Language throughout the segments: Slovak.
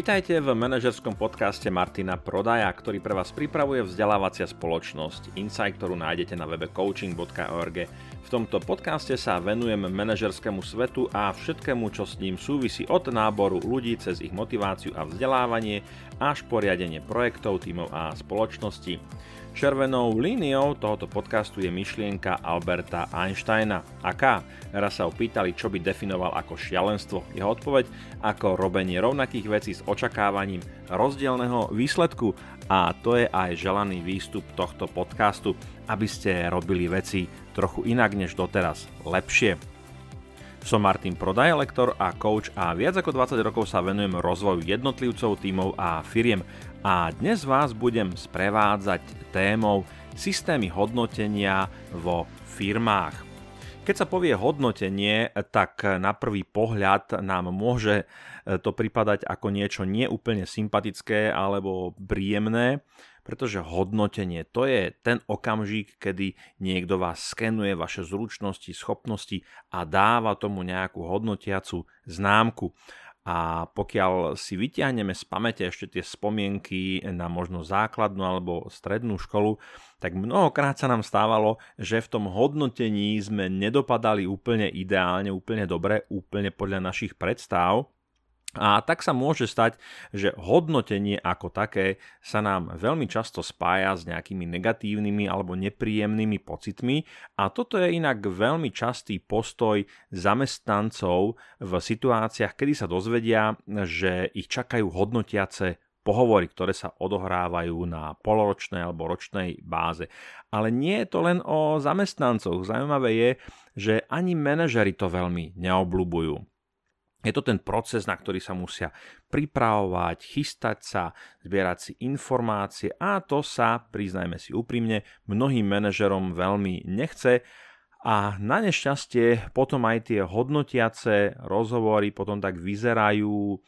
Vítajte v manažerskom podcaste Martina Prodaja, ktorý pre vás pripravuje vzdelávacia spoločnosť Insight, ktorú nájdete na webe coaching.org. V tomto podcaste sa venujem manažerskému svetu a všetkému, čo s ním súvisí od náboru ľudí cez ich motiváciu a vzdelávanie až poriadenie projektov, tímov a spoločnosti. Červenou líniou tohoto podcastu je myšlienka Alberta Einsteina. Aká? Raz sa opýtali, čo by definoval ako šialenstvo. Jeho odpoveď ako robenie rovnakých vecí s očakávaním rozdielného výsledku. A to je aj želaný výstup tohto podcastu, aby ste robili veci trochu inak než doteraz, lepšie. Som Martin Prodaj, lektor a coach a viac ako 20 rokov sa venujem rozvoju jednotlivcov, tímov a firiem a dnes vás budem sprevádzať témou systémy hodnotenia vo firmách. Keď sa povie hodnotenie, tak na prvý pohľad nám môže to pripadať ako niečo neúplne sympatické alebo príjemné, pretože hodnotenie to je ten okamžik, kedy niekto vás skenuje vaše zručnosti, schopnosti a dáva tomu nejakú hodnotiacu známku. A pokiaľ si vyťahneme z pamäte ešte tie spomienky na možno základnú alebo strednú školu, tak mnohokrát sa nám stávalo, že v tom hodnotení sme nedopadali úplne ideálne, úplne dobre, úplne podľa našich predstav a tak sa môže stať, že hodnotenie ako také sa nám veľmi často spája s nejakými negatívnymi alebo nepríjemnými pocitmi a toto je inak veľmi častý postoj zamestnancov v situáciách, kedy sa dozvedia, že ich čakajú hodnotiace pohovory, ktoré sa odohrávajú na poloročnej alebo ročnej báze. Ale nie je to len o zamestnancoch. Zaujímavé je, že ani manažery to veľmi neobľúbujú. Je to ten proces, na ktorý sa musia pripravovať, chystať sa, zbierať si informácie a to sa, priznajme si úprimne, mnohým manažerom veľmi nechce. A na nešťastie potom aj tie hodnotiace rozhovory potom tak vyzerajú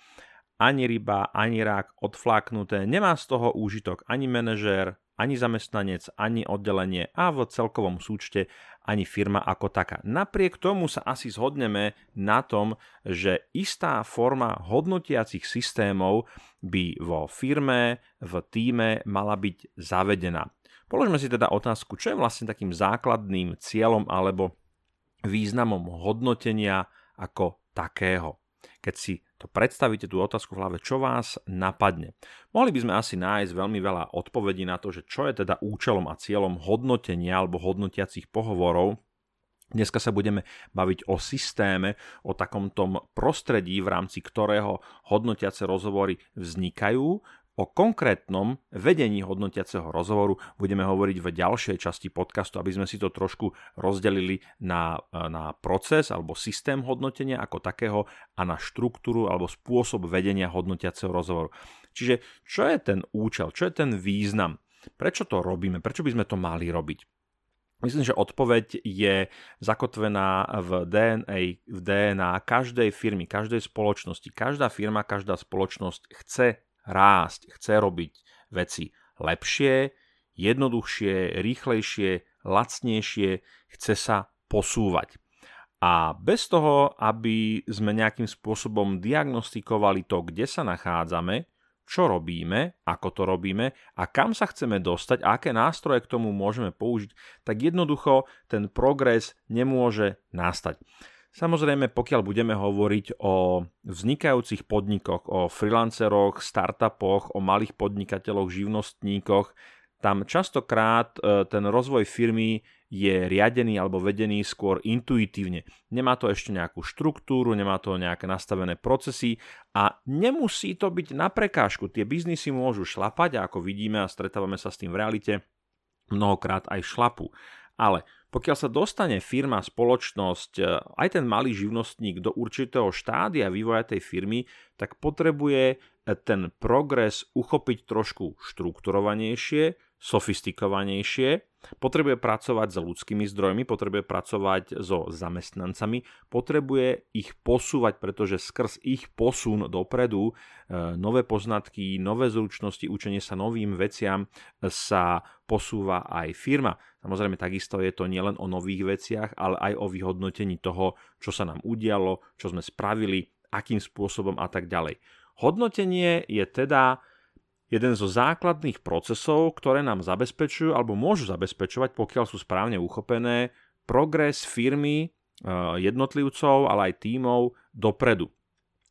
ani ryba, ani rák odfláknuté. Nemá z toho úžitok ani manažér, ani zamestnanec, ani oddelenie a v celkovom súčte ani firma ako taká. Napriek tomu sa asi zhodneme na tom, že istá forma hodnotiacich systémov by vo firme, v týme mala byť zavedená. Položme si teda otázku, čo je vlastne takým základným cieľom alebo významom hodnotenia ako takého. Keď si to predstavíte tú otázku v hlave, čo vás napadne. Mohli by sme asi nájsť veľmi veľa odpovedí na to, že čo je teda účelom a cieľom hodnotenia alebo hodnotiacich pohovorov, Dneska sa budeme baviť o systéme, o takom prostredí, v rámci ktorého hodnotiace rozhovory vznikajú, O konkrétnom vedení hodnotiaceho rozhovoru budeme hovoriť v ďalšej časti podcastu, aby sme si to trošku rozdelili na, na proces alebo systém hodnotenia ako takého a na štruktúru alebo spôsob vedenia hodnotiaceho rozhovoru. Čiže čo je ten účel, čo je ten význam? Prečo to robíme? Prečo by sme to mali robiť? Myslím, že odpoveď je zakotvená v DNA, v DNA každej firmy, každej spoločnosti. Každá firma, každá spoločnosť chce rásť, chce robiť veci lepšie, jednoduchšie, rýchlejšie, lacnejšie, chce sa posúvať. A bez toho, aby sme nejakým spôsobom diagnostikovali to, kde sa nachádzame, čo robíme, ako to robíme a kam sa chceme dostať a aké nástroje k tomu môžeme použiť, tak jednoducho ten progres nemôže nastať. Samozrejme, pokiaľ budeme hovoriť o vznikajúcich podnikoch, o freelanceroch, startupoch, o malých podnikateľoch, živnostníkoch, tam častokrát e, ten rozvoj firmy je riadený alebo vedený skôr intuitívne. Nemá to ešte nejakú štruktúru, nemá to nejaké nastavené procesy a nemusí to byť na prekážku. Tie biznisy môžu šlapať a ako vidíme a stretávame sa s tým v realite, mnohokrát aj šlapu. Ale pokiaľ sa dostane firma, spoločnosť, e, aj ten malý živnostník do určitého štádia vývoja tej firmy, tak potrebuje e, ten progres uchopiť trošku štrukturovanejšie, sofistikovanejšie, potrebuje pracovať s ľudskými zdrojmi, potrebuje pracovať so zamestnancami, potrebuje ich posúvať, pretože skrz ich posun dopredu e, nové poznatky, nové zručnosti, učenie sa novým veciam sa posúva aj firma. Samozrejme, takisto je to nielen o nových veciach, ale aj o vyhodnotení toho, čo sa nám udialo, čo sme spravili, akým spôsobom a tak ďalej. Hodnotenie je teda jeden zo základných procesov, ktoré nám zabezpečujú alebo môžu zabezpečovať, pokiaľ sú správne uchopené, progres firmy, e, jednotlivcov, ale aj tímov dopredu.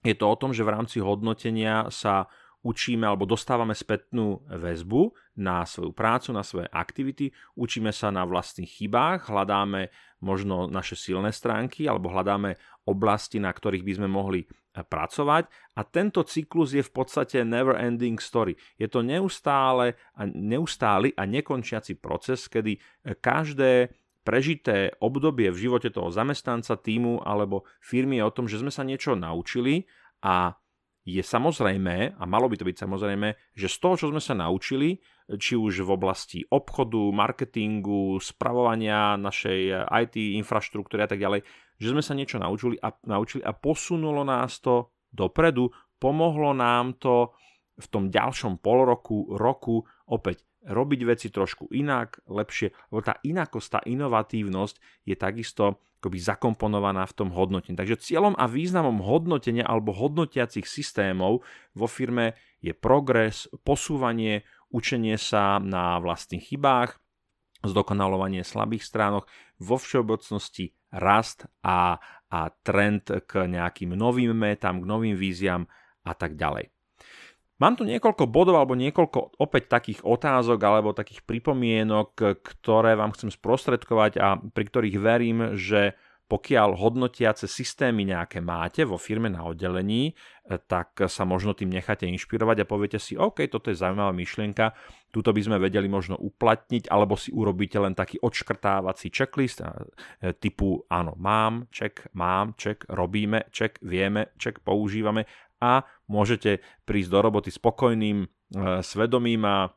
Je to o tom, že v rámci hodnotenia sa učíme alebo dostávame spätnú väzbu na svoju prácu, na svoje aktivity, učíme sa na vlastných chybách, hľadáme možno naše silné stránky alebo hľadáme oblasti, na ktorých by sme mohli eh, pracovať a tento cyklus je v podstate never ending story. Je to neustále a neustály a nekončiaci proces, kedy eh, každé prežité obdobie v živote toho zamestnanca, týmu alebo firmy je o tom, že sme sa niečo naučili a je samozrejme, a malo by to byť samozrejme, že z toho, čo sme sa naučili, či už v oblasti obchodu, marketingu, spravovania našej IT infraštruktúry a tak ďalej, že sme sa niečo naučili a, naučili a posunulo nás to dopredu, pomohlo nám to v tom ďalšom polroku, roku opäť robiť veci trošku inak, lepšie, lebo tá inakosť, tá inovatívnosť je takisto akoby zakomponovaná v tom hodnotení. Takže cieľom a významom hodnotenia alebo hodnotiacich systémov vo firme je progres, posúvanie, učenie sa na vlastných chybách, zdokonalovanie slabých stránok, vo všeobecnosti rast a, a trend k nejakým novým metám, k novým víziam a tak ďalej. Mám tu niekoľko bodov alebo niekoľko opäť takých otázok alebo takých pripomienok, ktoré vám chcem sprostredkovať a pri ktorých verím, že pokiaľ hodnotiace systémy nejaké máte vo firme na oddelení, tak sa možno tým necháte inšpirovať a poviete si, OK, toto je zaujímavá myšlienka, túto by sme vedeli možno uplatniť, alebo si urobíte len taký odškrtávací checklist typu áno, mám, check, mám, check, robíme, check, vieme, check, používame a môžete prísť do roboty spokojným e, svedomím a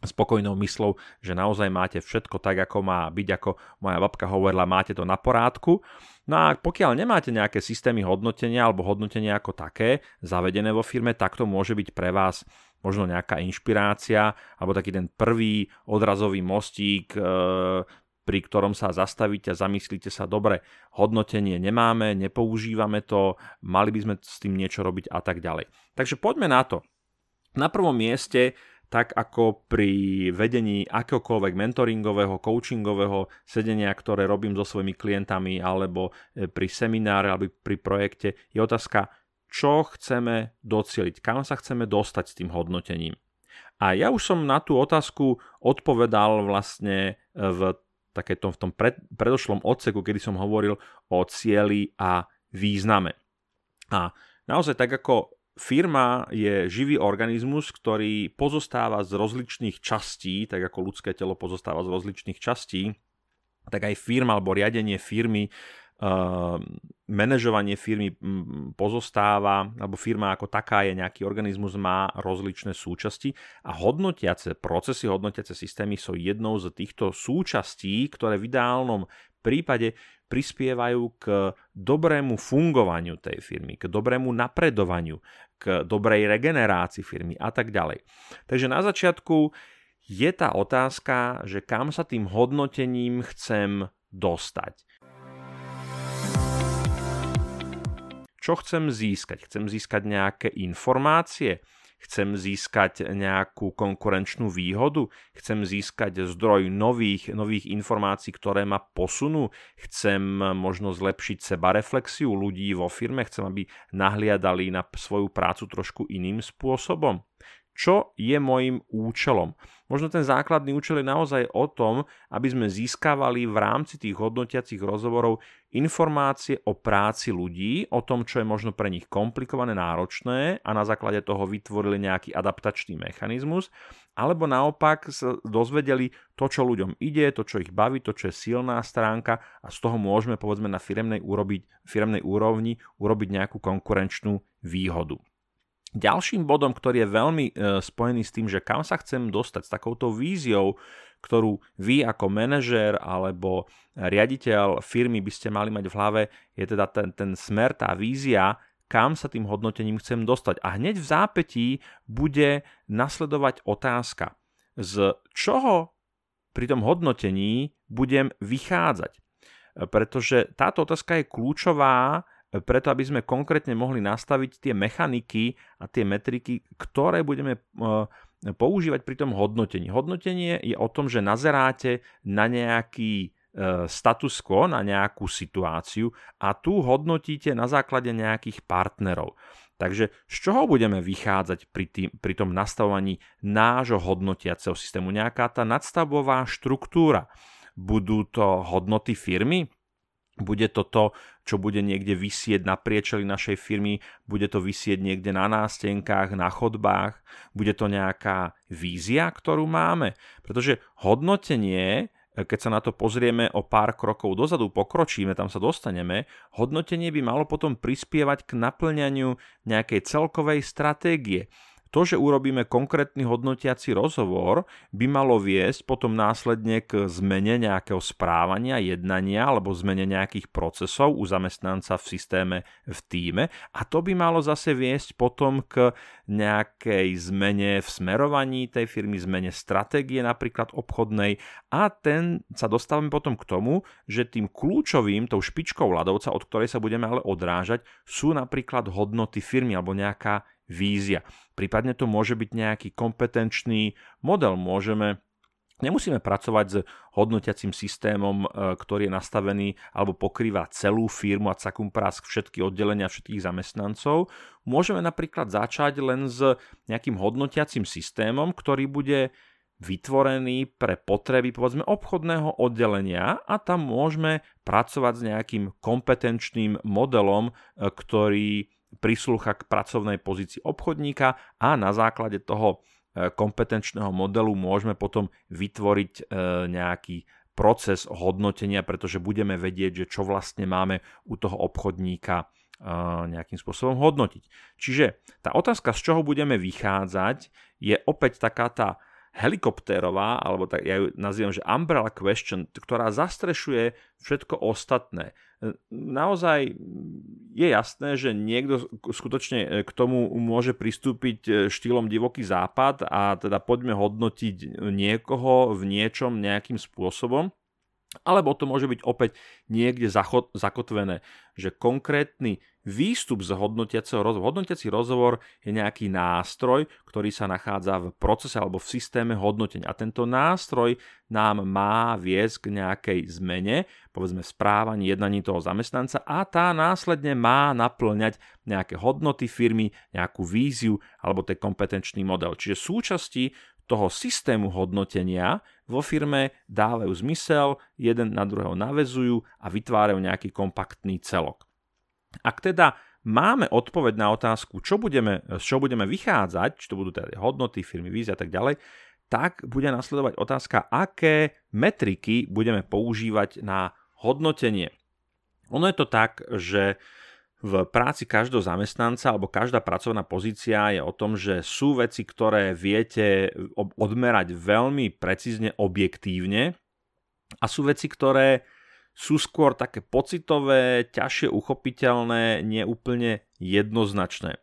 spokojnou myslou, že naozaj máte všetko tak, ako má byť, ako moja babka hovorila, máte to na porádku. No a pokiaľ nemáte nejaké systémy hodnotenia alebo hodnotenia ako také zavedené vo firme, tak to môže byť pre vás možno nejaká inšpirácia alebo taký ten prvý odrazový mostík e, pri ktorom sa zastavíte a zamyslíte sa, dobre, hodnotenie nemáme, nepoužívame to, mali by sme s tým niečo robiť a tak ďalej. Takže poďme na to. Na prvom mieste tak ako pri vedení akéhokoľvek mentoringového, coachingového sedenia, ktoré robím so svojimi klientami alebo e, pri semináre alebo pri projekte, je otázka, čo chceme docieliť, kam sa chceme dostať s tým hodnotením. A ja už som na tú otázku odpovedal vlastne v takéto v tom pred, predošlom odseku, kedy som hovoril o cieli a význame. A naozaj tak ako firma je živý organizmus, ktorý pozostáva z rozličných častí, tak ako ľudské telo pozostáva z rozličných častí, tak aj firma alebo riadenie firmy manažovanie firmy pozostáva, alebo firma ako taká je nejaký organizmus, má rozličné súčasti a hodnotiace procesy, hodnotiace systémy sú jednou z týchto súčastí, ktoré v ideálnom prípade prispievajú k dobrému fungovaniu tej firmy, k dobrému napredovaniu, k dobrej regenerácii firmy a tak ďalej. Takže na začiatku je tá otázka, že kam sa tým hodnotením chcem dostať. Čo chcem získať? Chcem získať nejaké informácie? Chcem získať nejakú konkurenčnú výhodu? Chcem získať zdroj nových, nových informácií, ktoré ma posunú? Chcem možno zlepšiť seba reflexiu ľudí vo firme? Chcem, aby nahliadali na svoju prácu trošku iným spôsobom? čo je môjim účelom. Možno ten základný účel je naozaj o tom, aby sme získavali v rámci tých hodnotiacich rozhovorov informácie o práci ľudí, o tom, čo je možno pre nich komplikované, náročné a na základe toho vytvorili nejaký adaptačný mechanizmus, alebo naopak sa dozvedeli to, čo ľuďom ide, to, čo ich baví, to, čo je silná stránka a z toho môžeme povedzme na firemnej, urobiť, firemnej úrovni urobiť nejakú konkurenčnú výhodu. Ďalším bodom, ktorý je veľmi e, spojený s tým, že kam sa chcem dostať s takouto víziou, ktorú vy ako manažér alebo riaditeľ firmy by ste mali mať v hlave, je teda ten, ten smer, tá vízia, kam sa tým hodnotením chcem dostať. A hneď v zápätí bude nasledovať otázka, z čoho pri tom hodnotení budem vychádzať. Pretože táto otázka je kľúčová preto aby sme konkrétne mohli nastaviť tie mechaniky a tie metriky, ktoré budeme e, používať pri tom hodnotení. Hodnotenie je o tom, že nazeráte na nejaký e, status quo, na nejakú situáciu a tu hodnotíte na základe nejakých partnerov. Takže z čoho budeme vychádzať pri, tým, pri tom nastavovaní nášho hodnotiaceho systému? Nejaká tá nadstavbová štruktúra. Budú to hodnoty firmy? Bude to čo bude niekde vysieť na priečeli našej firmy, bude to vysieť niekde na nástenkách, na chodbách, bude to nejaká vízia, ktorú máme. Pretože hodnotenie keď sa na to pozrieme o pár krokov dozadu, pokročíme, tam sa dostaneme, hodnotenie by malo potom prispievať k naplňaniu nejakej celkovej stratégie. To, že urobíme konkrétny hodnotiaci rozhovor, by malo viesť potom následne k zmene nejakého správania, jednania alebo zmene nejakých procesov u zamestnanca v systéme, v týme. A to by malo zase viesť potom k nejakej zmene v smerovaní tej firmy, zmene stratégie napríklad obchodnej. A ten sa dostávame potom k tomu, že tým kľúčovým, tou špičkou ľadovca, od ktorej sa budeme ale odrážať, sú napríklad hodnoty firmy alebo nejaká vízia. Prípadne to môže byť nejaký kompetenčný model. Môžeme Nemusíme pracovať s hodnotiacím systémom, e, ktorý je nastavený alebo pokrýva celú firmu a cakum prask všetky oddelenia všetkých zamestnancov. Môžeme napríklad začať len s nejakým hodnotiacím systémom, ktorý bude vytvorený pre potreby povedzme obchodného oddelenia a tam môžeme pracovať s nejakým kompetenčným modelom, e, ktorý prislúcha k pracovnej pozícii obchodníka a na základe toho e, kompetenčného modelu môžeme potom vytvoriť e, nejaký proces hodnotenia, pretože budeme vedieť, že čo vlastne máme u toho obchodníka e, nejakým spôsobom hodnotiť. Čiže tá otázka, z čoho budeme vychádzať, je opäť taká tá helikoptérová, alebo tak ja ju nazývam, že umbrella question, ktorá zastrešuje všetko ostatné. Naozaj je jasné, že niekto skutočne k tomu môže pristúpiť štýlom divoký západ a teda poďme hodnotiť niekoho v niečom nejakým spôsobom. Alebo to môže byť opäť niekde zakotvené, že konkrétny výstup z hodnotiaceho rozhovoru. Hodnotiaci rozhovor je nejaký nástroj, ktorý sa nachádza v procese alebo v systéme hodnotenia. A tento nástroj nám má viesť k nejakej zmene, povedzme správaní, jednaní toho zamestnanca a tá následne má naplňať nejaké hodnoty firmy, nejakú víziu alebo ten kompetenčný model. Čiže súčasti toho systému hodnotenia vo firme dávajú zmysel, jeden na druhého navezujú a vytvárajú nejaký kompaktný celok. Ak teda máme odpoveď na otázku, čo budeme, z čo budeme vychádzať, či to budú teda hodnoty, firmy, vízia a tak ďalej, tak bude nasledovať otázka, aké metriky budeme používať na hodnotenie. Ono je to tak, že v práci každého zamestnanca alebo každá pracovná pozícia je o tom, že sú veci, ktoré viete odmerať veľmi precízne, objektívne a sú veci, ktoré sú skôr také pocitové, ťažšie uchopiteľné, neúplne jednoznačné.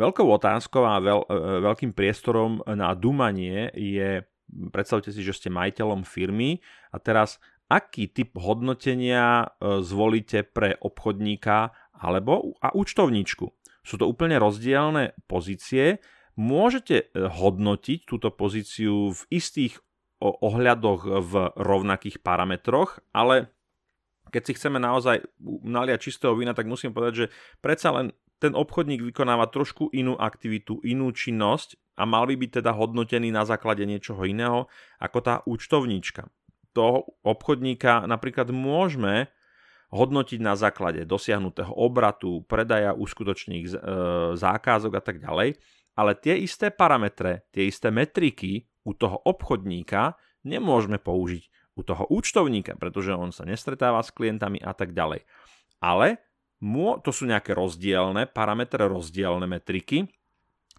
Veľkou otázkou a veľ, e, veľkým priestorom na dumanie je, predstavte si, že ste majiteľom firmy a teraz aký typ hodnotenia e, zvolíte pre obchodníka alebo a účtovníčku. Sú to úplne rozdielne pozície. Môžete e, hodnotiť túto pozíciu v istých ohľadoch v rovnakých parametroch, ale keď si chceme naozaj naliať čistého vína, tak musím povedať, že predsa len ten obchodník vykonáva trošku inú aktivitu, inú činnosť a mal by byť teda hodnotený na základe niečoho iného ako tá účtovníčka. Toho obchodníka napríklad môžeme hodnotiť na základe dosiahnutého obratu, predaja uskutočných e, zákazok a tak ďalej, ale tie isté parametre, tie isté metriky u toho obchodníka nemôžeme použiť u toho účtovníka, pretože on sa nestretáva s klientami a tak ďalej. Ale to sú nejaké rozdielne parametre, rozdielne metriky,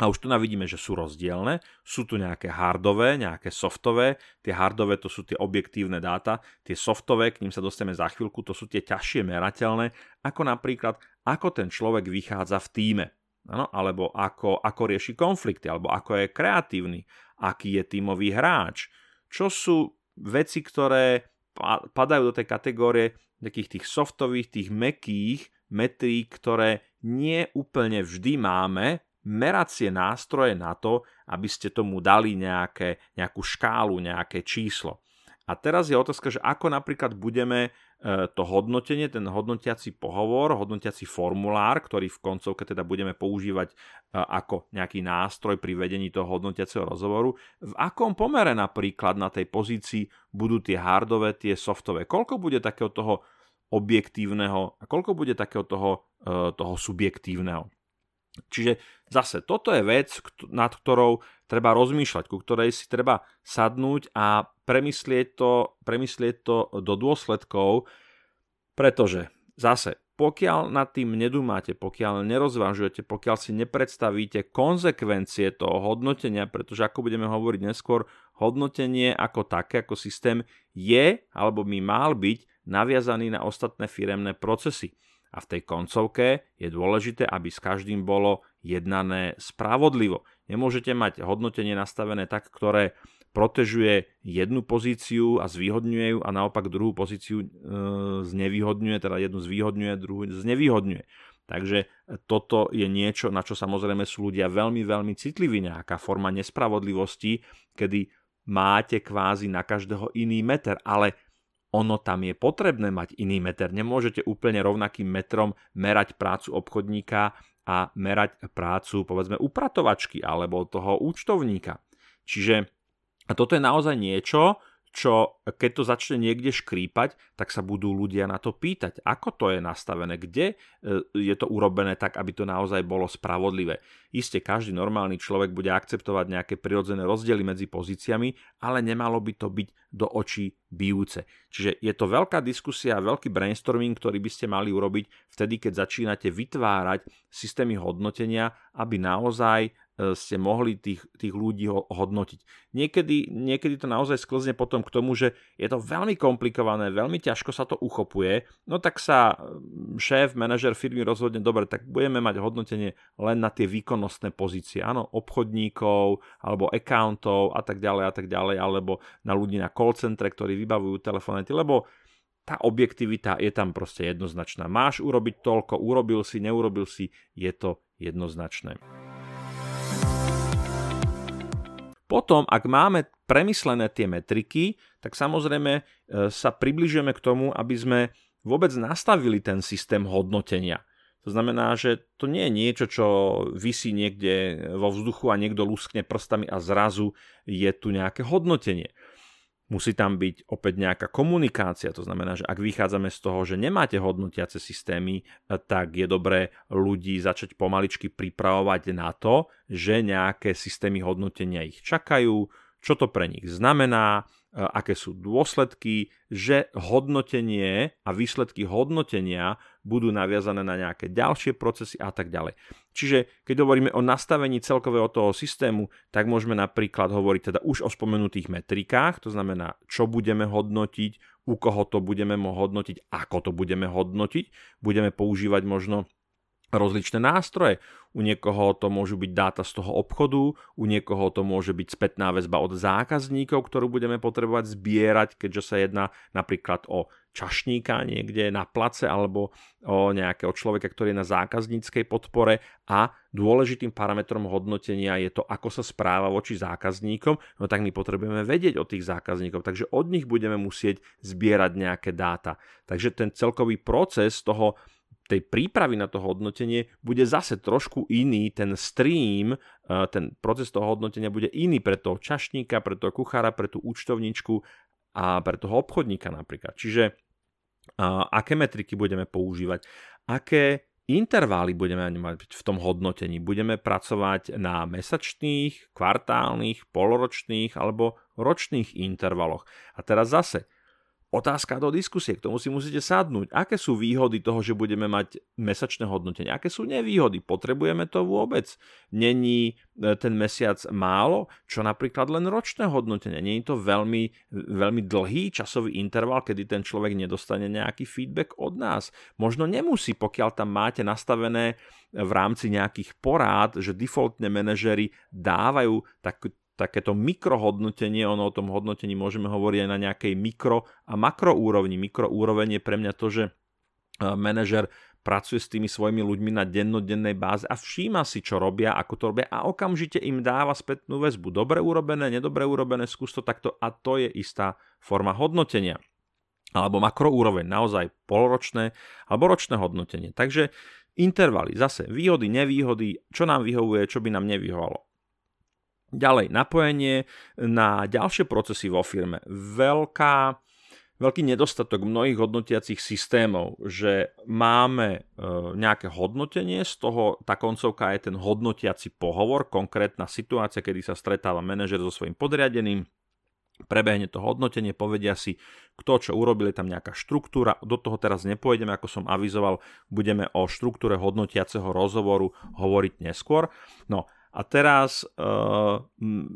a už tu vidíme, že sú rozdielne. Sú tu nejaké hardové, nejaké softové. Tie hardové to sú tie objektívne dáta. Tie softové, k ním sa dostaneme za chvíľku, to sú tie ťažšie merateľné, ako napríklad, ako ten človek vychádza v týme. Ano, alebo ako, ako rieši konflikty, alebo ako je kreatívny, aký je tímový hráč. Čo sú veci, ktoré padajú do tej kategórie takých tých softových, tých mekých metrík, ktoré nie úplne vždy máme meracie nástroje na to, aby ste tomu dali nejaké, nejakú škálu, nejaké číslo. A teraz je otázka, že ako napríklad budeme to hodnotenie, ten hodnotiaci pohovor, hodnotiaci formulár, ktorý v koncovke teda budeme používať e, ako nejaký nástroj pri vedení toho hodnotiaceho rozhovoru, v akom pomere napríklad na tej pozícii budú tie hardové, tie softové, koľko bude takého toho objektívneho a koľko bude takého toho, e, toho subjektívneho. Čiže zase toto je vec, nad ktorou treba rozmýšľať, ku ktorej si treba sadnúť a premyslieť to, premyslieť to do dôsledkov, pretože zase pokiaľ nad tým nedúmate, pokiaľ nerozvážujete, pokiaľ si nepredstavíte konsekvencie toho hodnotenia, pretože ako budeme hovoriť neskôr, hodnotenie ako také, ako systém je alebo by mal byť naviazaný na ostatné firemné procesy. A v tej koncovke je dôležité, aby s každým bolo jednané spravodlivo. Nemôžete mať hodnotenie nastavené tak, ktoré protežuje jednu pozíciu a zvýhodňuje ju a naopak druhú pozíciu e, znevýhodňuje, teda jednu zvýhodňuje, druhú znevýhodňuje. Takže toto je niečo, na čo samozrejme sú ľudia veľmi, veľmi citliví, nejaká forma nespravodlivosti, kedy máte kvázi na každého iný meter, ale ono tam je potrebné mať iný meter. Nemôžete úplne rovnakým metrom merať prácu obchodníka a merať prácu povedzme upratovačky alebo toho účtovníka. Čiže toto je naozaj niečo, čo keď to začne niekde škrípať, tak sa budú ľudia na to pýtať, ako to je nastavené, kde e, je to urobené tak, aby to naozaj bolo spravodlivé. Isté, každý normálny človek bude akceptovať nejaké prirodzené rozdiely medzi pozíciami, ale nemalo by to byť do očí bijúce. Čiže je to veľká diskusia, veľký brainstorming, ktorý by ste mali urobiť vtedy, keď začínate vytvárať systémy hodnotenia, aby naozaj ste mohli tých, tých ľudí hodnotiť. Niekedy, niekedy to naozaj sklzne potom k tomu, že je to veľmi komplikované, veľmi ťažko sa to uchopuje, no tak sa šéf, manažer firmy rozhodne, dobre, tak budeme mať hodnotenie len na tie výkonnostné pozície, áno, obchodníkov, alebo accountov a tak ďalej a tak ďalej, alebo na ľudí na call centre, ktorí vybavujú telefonety, lebo tá objektivita je tam proste jednoznačná. Máš urobiť toľko, urobil si, neurobil si, je to jednoznačné. Potom, ak máme premyslené tie metriky, tak samozrejme e, sa približujeme k tomu, aby sme vôbec nastavili ten systém hodnotenia. To znamená, že to nie je niečo, čo vysí niekde vo vzduchu a niekto luskne prstami a zrazu je tu nejaké hodnotenie. Musí tam byť opäť nejaká komunikácia, to znamená, že ak vychádzame z toho, že nemáte hodnotiace systémy, tak je dobré ľudí začať pomaličky pripravovať na to, že nejaké systémy hodnotenia ich čakajú, čo to pre nich znamená, E, aké sú dôsledky, že hodnotenie a výsledky hodnotenia budú naviazané na nejaké ďalšie procesy a tak ďalej. Čiže keď hovoríme o nastavení celkového toho systému, tak môžeme napríklad hovoriť teda už o spomenutých metrikách, to znamená, čo budeme hodnotiť, u koho to budeme hodnotiť, ako to budeme hodnotiť. Budeme používať možno rozličné nástroje. U niekoho to môžu byť dáta z toho obchodu, u niekoho to môže byť spätná väzba od zákazníkov, ktorú budeme potrebovať zbierať, keďže sa jedná napríklad o čašníka niekde na place alebo o nejakého človeka, ktorý je na zákazníckej podpore a dôležitým parametrom hodnotenia je to, ako sa správa voči zákazníkom, no tak my potrebujeme vedieť o tých zákazníkov, takže od nich budeme musieť zbierať nejaké dáta. Takže ten celkový proces toho tej prípravy na to hodnotenie bude zase trošku iný, ten stream, eh, ten proces toho hodnotenia bude iný pre toho čašníka, pre toho kuchára, pre tú účtovničku a pre toho obchodníka napríklad. Čiže uh, aké metriky budeme používať, aké intervály budeme mať v tom hodnotení. Budeme pracovať na mesačných, kvartálnych, poloročných alebo ročných intervaloch. A teraz zase, Otázka do diskusie, k tomu si musíte sadnúť. Aké sú výhody toho, že budeme mať mesačné hodnotenie? Aké sú nevýhody? Potrebujeme to vôbec? Není e, ten mesiac málo? Čo napríklad len ročné hodnotenie? Nie je to veľmi, veľmi dlhý časový interval, kedy ten človek nedostane nejaký feedback od nás? Možno nemusí, pokiaľ tam máte nastavené v rámci nejakých porád, že defaultne manažery dávajú tak, takéto mikrohodnotenie, ono o tom hodnotení môžeme hovoriť aj na nejakej mikro a makroúrovni. Mikroúroveň je pre mňa to, že e, manažer pracuje s tými svojimi ľuďmi na dennodennej báze a všíma si, čo robia, ako to robia a okamžite im dáva spätnú väzbu. Dobre urobené, nedobre urobené, skús to takto a to je istá forma hodnotenia. Alebo makroúroveň, naozaj polročné alebo ročné hodnotenie. Takže intervaly, zase výhody, nevýhody, čo nám vyhovuje, čo by nám nevyhovalo. Ďalej, napojenie na ďalšie procesy vo firme. Veľká veľký nedostatok mnohých hodnotiacich systémov, že máme e, nejaké hodnotenie, z toho tá koncovka je ten hodnotiaci pohovor, konkrétna situácia, kedy sa stretáva manažer so svojím podriadeným, prebehne to hodnotenie, povedia si, kto čo urobil, je tam nejaká štruktúra, do toho teraz nepôjdeme, ako som avizoval, budeme o štruktúre hodnotiaceho rozhovoru hovoriť neskôr. No a teraz e,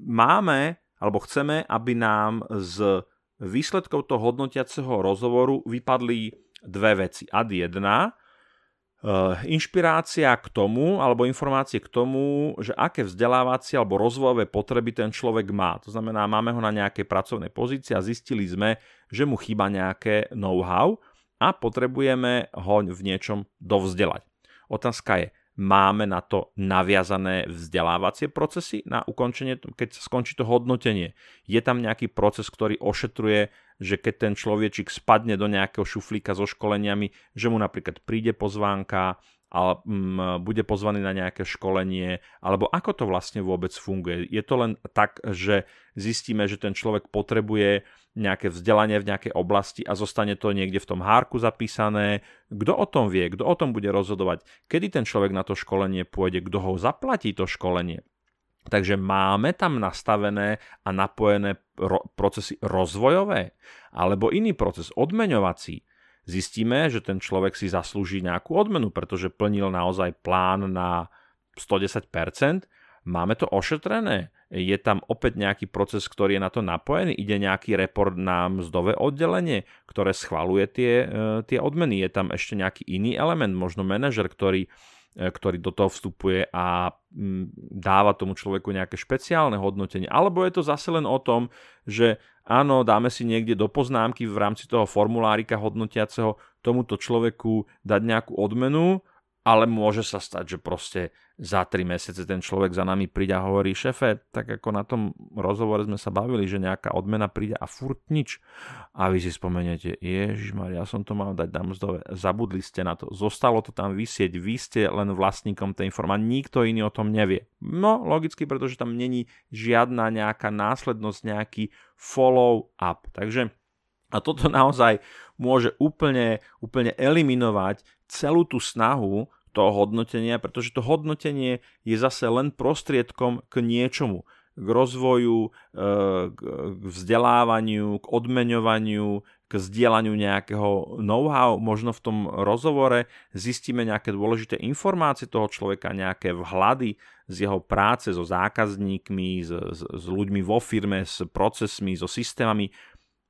máme, alebo chceme, aby nám z výsledkov toho hodnotiaceho rozhovoru vypadli dve veci. Ad 1, eh, inšpirácia k tomu, alebo informácie k tomu, že aké vzdelávacie alebo rozvojové potreby ten človek má. To znamená, máme ho na nejakej pracovnej pozícii a zistili sme, že mu chýba nejaké know-how a potrebujeme ho v niečom dovzdelať. Otázka je, máme na to naviazané vzdelávacie procesy na ukončenie, keď sa skončí to hodnotenie. Je tam nejaký proces, ktorý ošetruje, že keď ten človečik spadne do nejakého šuflíka so školeniami, že mu napríklad príde pozvánka, ale mm, bude pozvaný na nejaké školenie, alebo ako to vlastne vôbec funguje. Je to len tak, že zistíme, že ten človek potrebuje nejaké vzdelanie v nejakej oblasti a zostane to niekde v tom hárku zapísané. Kto o tom vie, kto o tom bude rozhodovať, kedy ten človek na to školenie pôjde, kto ho zaplatí to školenie. Takže máme tam nastavené a napojené ro- procesy rozvojové alebo iný proces odmeňovací zistíme, že ten človek si zaslúži nejakú odmenu, pretože plnil naozaj plán na 110%, máme to ošetrené. Je tam opäť nejaký proces, ktorý je na to napojený, ide nejaký report na mzdové oddelenie, ktoré schvaluje tie, e, tie odmeny. Je tam ešte nejaký iný element, možno manažer, ktorý ktorý do toho vstupuje a mm, dáva tomu človeku nejaké špeciálne hodnotenie. Alebo je to zase len o tom, že áno, dáme si niekde do poznámky v rámci toho formulárika hodnotiaceho tomuto človeku dať nejakú odmenu, ale môže sa stať, že proste za 3 mesiace ten človek za nami príde a hovorí, šefe, tak ako na tom rozhovore sme sa bavili, že nejaká odmena príde a furt nič. A vy si spomeniete, Ježišmar, ja som to mal dať na mzdové, zabudli ste na to, zostalo to tam vysieť, vy ste len vlastníkom tej informácie, nikto iný o tom nevie. No, logicky, pretože tam není žiadna nejaká následnosť, nejaký follow-up. Takže a toto naozaj môže úplne, úplne eliminovať celú tú snahu toho hodnotenia, pretože to hodnotenie je zase len prostriedkom k niečomu, k rozvoju, e, k vzdelávaniu, k odmeňovaniu, k zdieľaniu nejakého know-how, možno v tom rozhovore zistíme nejaké dôležité informácie toho človeka, nejaké vhľady z jeho práce so zákazníkmi, s, s, s ľuďmi vo firme, s procesmi, so systémami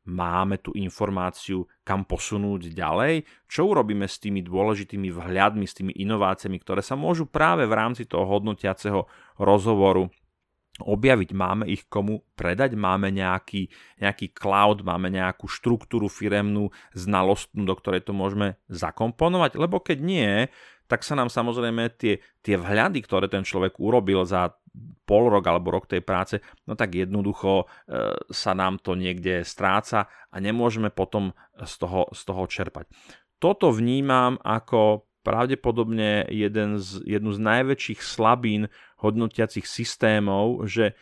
máme tú informáciu kam posunúť ďalej, čo urobíme s tými dôležitými vhľadmi, s tými inováciami, ktoré sa môžu práve v rámci toho hodnotiaceho rozhovoru objaviť, máme ich komu predať, máme nejaký, nejaký cloud, máme nejakú štruktúru firemnú, znalostnú, do ktorej to môžeme zakomponovať, lebo keď nie, tak sa nám samozrejme tie, tie vhľady, ktoré ten človek urobil za pol rok alebo rok tej práce, no tak jednoducho e, sa nám to niekde stráca a nemôžeme potom z toho, z toho čerpať. Toto vnímam ako pravdepodobne jeden z, jednu z najväčších slabín hodnotiacich systémov, že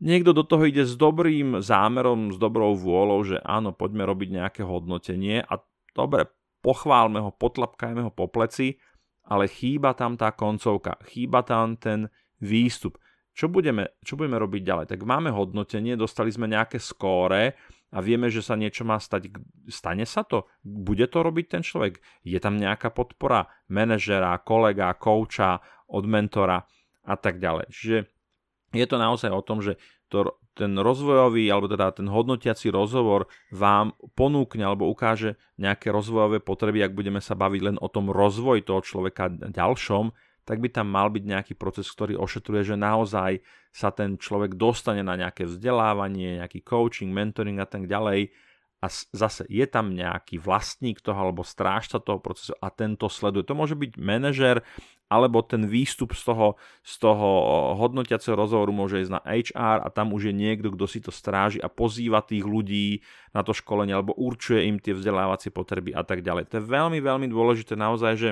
niekto do toho ide s dobrým zámerom, s dobrou vôľou, že áno, poďme robiť nejaké hodnotenie a dobre, pochválme ho, potlapkajme ho po pleci, ale chýba tam tá koncovka, chýba tam ten výstup. Čo budeme, čo budeme robiť ďalej? Tak máme hodnotenie, dostali sme nejaké skóre a vieme, že sa niečo má stať. Stane sa to? Bude to robiť ten človek? Je tam nejaká podpora manažera, kolega, kouča, od mentora a tak ďalej. Čiže je to naozaj o tom, že to, ten rozvojový alebo teda ten hodnotiaci rozhovor vám ponúkne alebo ukáže nejaké rozvojové potreby, ak budeme sa baviť len o tom rozvoj toho človeka ďalšom, tak by tam mal byť nejaký proces, ktorý ošetruje, že naozaj sa ten človek dostane na nejaké vzdelávanie, nejaký coaching, mentoring a tak ďalej a zase je tam nejaký vlastník toho alebo strážca toho procesu a tento sleduje. To môže byť manažer alebo ten výstup z toho, z toho hodnotiaceho rozhovoru môže ísť na HR a tam už je niekto, kto si to stráži a pozýva tých ľudí na to školenie alebo určuje im tie vzdelávacie potreby a tak ďalej. To je veľmi, veľmi dôležité naozaj, že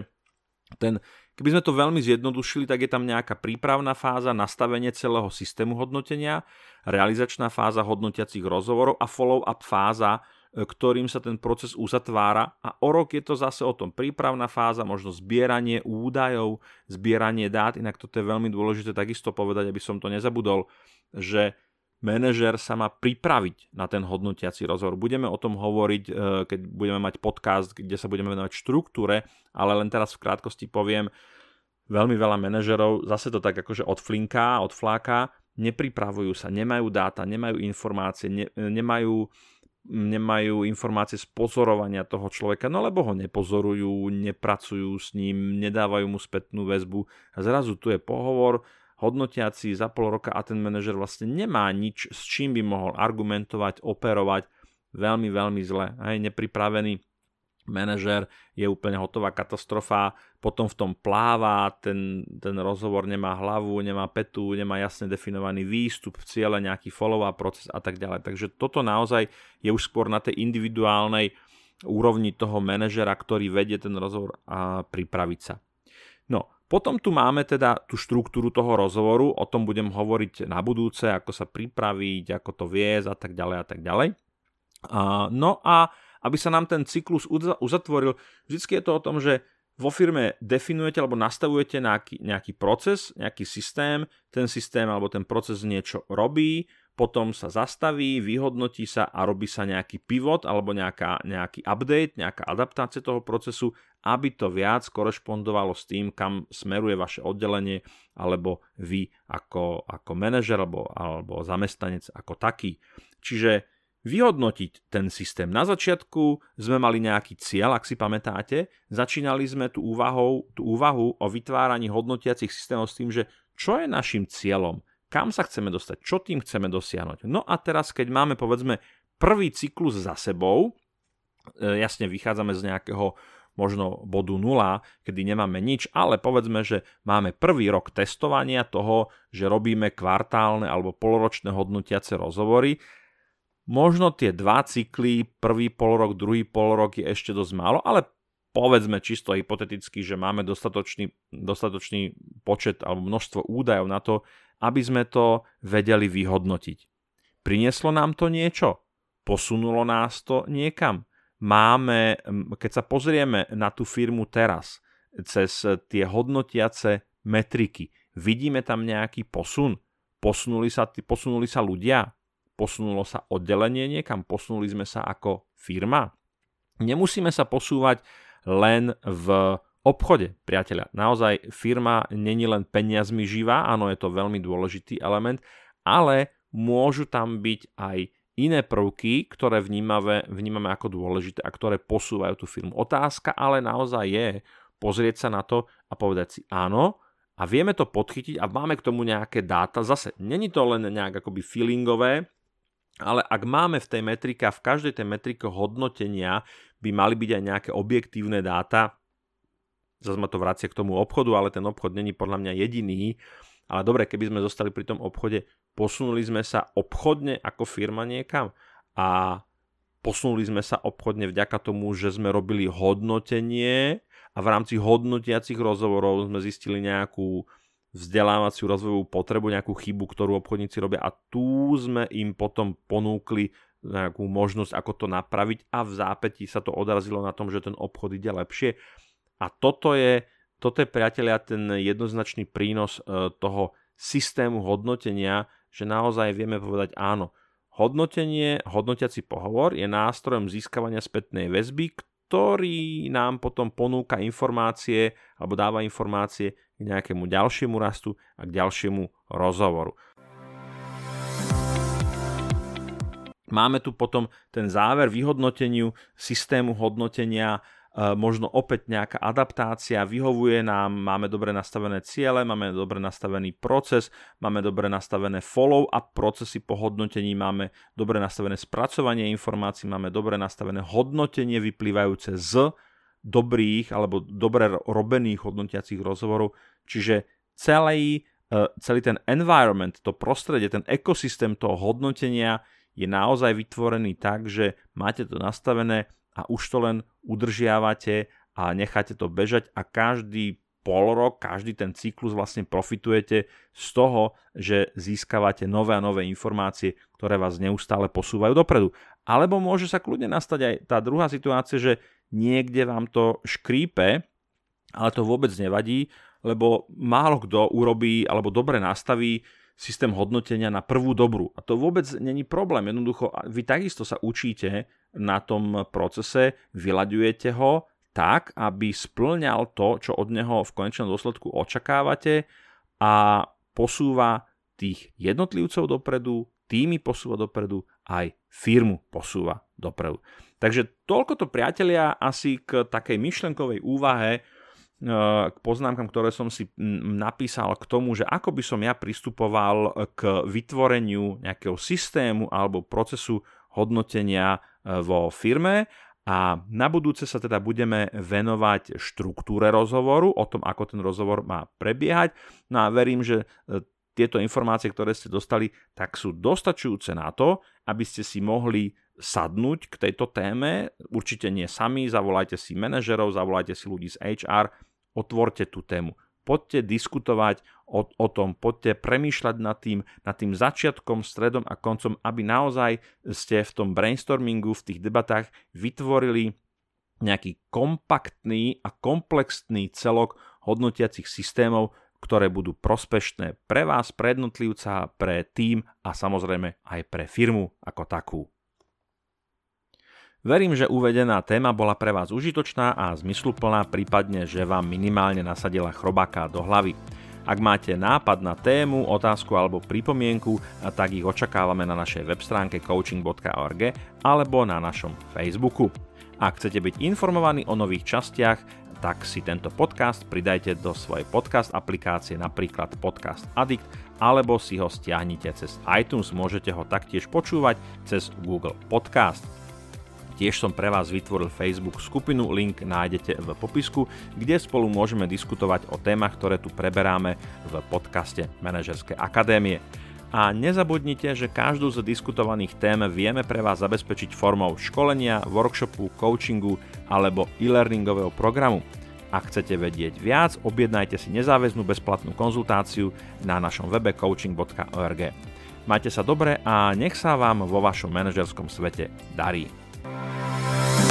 ten, keby sme to veľmi zjednodušili, tak je tam nejaká prípravná fáza, nastavenie celého systému hodnotenia, realizačná fáza hodnotiacich rozhovorov a follow-up fáza E, ktorým sa ten proces uzatvára. A o rok je to zase o tom prípravná fáza, možno zbieranie údajov, zbieranie dát, inak toto je veľmi dôležité takisto povedať, aby som to nezabudol, že manažer sa má pripraviť na ten hodnotiaci rozhovor. Budeme o tom hovoriť, e, keď budeme mať podcast, kde sa budeme venovať štruktúre, ale len teraz v krátkosti poviem, veľmi veľa manažerov zase to tak akože odflinká, odfláka, nepripravujú sa, nemajú dáta, nemajú informácie, ne, nemajú nemajú informácie z pozorovania toho človeka, no lebo ho nepozorujú, nepracujú s ním, nedávajú mu spätnú väzbu a zrazu tu je pohovor hodnotiaci za pol roka a ten manažer vlastne nemá nič, s čím by mohol argumentovať, operovať, veľmi, veľmi zle, aj nepripravený manažer je úplne hotová katastrofa, potom v tom pláva, ten, ten rozhovor nemá hlavu, nemá petu, nemá jasne definovaný výstup, ciele, nejaký follow-up proces a tak ďalej. Takže toto naozaj je už skôr na tej individuálnej úrovni toho manažera, ktorý vedie ten rozhovor a pripraviť sa. No, potom tu máme teda tú štruktúru toho rozhovoru, o tom budem hovoriť na budúce, ako sa pripraviť, ako to viesť a tak ďalej a tak ďalej. no a aby sa nám ten cyklus uzatvoril. Vždycky je to o tom, že vo firme definujete alebo nastavujete nejaký, nejaký proces, nejaký systém, ten systém alebo ten proces niečo robí, potom sa zastaví, vyhodnotí sa a robí sa nejaký pivot alebo nejaká, nejaký update, nejaká adaptácia toho procesu, aby to viac korešpondovalo s tým, kam smeruje vaše oddelenie alebo vy ako, ako manažer alebo, alebo zamestnanec ako taký. Čiže vyhodnotiť ten systém. Na začiatku sme mali nejaký cieľ, ak si pamätáte. Začínali sme tú, úvahou, tú úvahu o vytváraní hodnotiacich systémov s tým, že čo je našim cieľom, kam sa chceme dostať, čo tým chceme dosiahnuť. No a teraz, keď máme povedzme prvý cyklus za sebou, e, jasne vychádzame z nejakého možno bodu 0, kedy nemáme nič, ale povedzme, že máme prvý rok testovania toho, že robíme kvartálne alebo poloročné hodnotiace rozhovory Možno tie dva cykly, prvý polrok, druhý polrok je ešte dosť málo, ale povedzme čisto hypoteticky, že máme dostatočný, dostatočný počet alebo množstvo údajov na to, aby sme to vedeli vyhodnotiť. Prinieslo nám to niečo? Posunulo nás to niekam? Máme, keď sa pozrieme na tú firmu teraz, cez tie hodnotiace metriky, vidíme tam nejaký posun? Posunuli sa, posunuli sa ľudia? Posunulo sa oddelenie niekam? Posunuli sme sa ako firma? Nemusíme sa posúvať len v obchode, priateľa. Naozaj firma není len peniazmi živá, áno, je to veľmi dôležitý element, ale môžu tam byť aj iné prvky, ktoré vnímame, vnímame ako dôležité a ktoré posúvajú tú firmu. Otázka ale naozaj je pozrieť sa na to a povedať si áno, a vieme to podchytiť a máme k tomu nejaké dáta. Zase, není to len nejak akoby feelingové, ale ak máme v tej metrike a v každej tej metrike hodnotenia by mali byť aj nejaké objektívne dáta, zase ma to vracia k tomu obchodu, ale ten obchod není podľa mňa jediný, ale dobre, keby sme zostali pri tom obchode, posunuli sme sa obchodne ako firma niekam? A posunuli sme sa obchodne vďaka tomu, že sme robili hodnotenie a v rámci hodnotiacich rozhovorov sme zistili nejakú vzdelávaciu rozvojovú potrebu, nejakú chybu, ktorú obchodníci robia. A tu sme im potom ponúkli nejakú možnosť, ako to napraviť a v zápätí sa to odrazilo na tom, že ten obchod ide lepšie. A toto je, toto je priatelia ten jednoznačný prínos e, toho systému hodnotenia, že naozaj vieme povedať áno. Hodnotenie, hodnotiaci pohovor je nástrojom získavania spätnej väzby, ktorý nám potom ponúka informácie alebo dáva informácie k nejakému ďalšiemu rastu a k ďalšiemu rozhovoru. Máme tu potom ten záver vyhodnoteniu systému hodnotenia možno opäť nejaká adaptácia, vyhovuje nám, máme dobre nastavené ciele, máme dobre nastavený proces, máme dobre nastavené follow-up procesy po hodnotení, máme dobre nastavené spracovanie informácií, máme dobre nastavené hodnotenie vyplývajúce z dobrých alebo dobre robených hodnotiacich rozhovorov. Čiže celý, e, celý ten environment, to prostredie, ten ekosystém toho hodnotenia je naozaj vytvorený tak, že máte to nastavené a už to len udržiavate a necháte to bežať a každý pol rok, každý ten cyklus vlastne profitujete z toho, že získavate nové a nové informácie, ktoré vás neustále posúvajú dopredu. Alebo môže sa kľudne nastať aj tá druhá situácia, že niekde vám to škrípe, ale to vôbec nevadí, lebo málo kto urobí alebo dobre nastaví systém hodnotenia na prvú dobrú. A to vôbec není problém. Jednoducho, vy takisto sa učíte na tom procese, vyľaďujete ho tak, aby splňal to, čo od neho v konečnom dôsledku očakávate a posúva tých jednotlivcov dopredu, týmy posúva dopredu, aj firmu posúva dopredu. Takže toľko to priatelia asi k takej myšlenkovej úvahe, e, k poznámkam, ktoré som si napísal k tomu, že ako by som ja pristupoval k vytvoreniu nejakého systému alebo procesu hodnotenia e, vo firme a na budúce sa teda budeme venovať štruktúre rozhovoru, o tom, ako ten rozhovor má prebiehať. No a verím, že e, tieto informácie, ktoré ste dostali, tak sú dostačujúce na to, aby ste si mohli sadnúť k tejto téme. Určite nie sami, zavolajte si manažerov, zavolajte si ľudí z HR, otvorte tú tému. Poďte diskutovať o, o tom, poďte premýšľať nad tým, nad tým začiatkom, stredom a koncom, aby naozaj ste v tom brainstormingu, v tých debatách vytvorili nejaký kompaktný a komplexný celok hodnotiacich systémov, ktoré budú prospešné pre vás, pre jednotlivca, pre tým a samozrejme aj pre firmu ako takú. Verím, že uvedená téma bola pre vás užitočná a zmysluplná, prípadne, že vám minimálne nasadila chrobáka do hlavy. Ak máte nápad na tému, otázku alebo pripomienku, tak ich očakávame na našej web stránke coaching.org alebo na našom Facebooku. Ak chcete byť informovaní o nových častiach, tak si tento podcast pridajte do svojej podcast aplikácie, napríklad Podcast Addict, alebo si ho stiahnite cez iTunes, môžete ho taktiež počúvať cez Google Podcast. Tiež som pre vás vytvoril Facebook skupinu, link nájdete v popisku, kde spolu môžeme diskutovať o témach, ktoré tu preberáme v podcaste Manažerskej akadémie. A nezabudnite, že každú z diskutovaných tém vieme pre vás zabezpečiť formou školenia, workshopu, coachingu alebo e-learningového programu. Ak chcete vedieť viac, objednajte si nezáväznú bezplatnú konzultáciu na našom webe coaching.org. Majte sa dobre a nech sa vám vo vašom manažerskom svete darí. あ!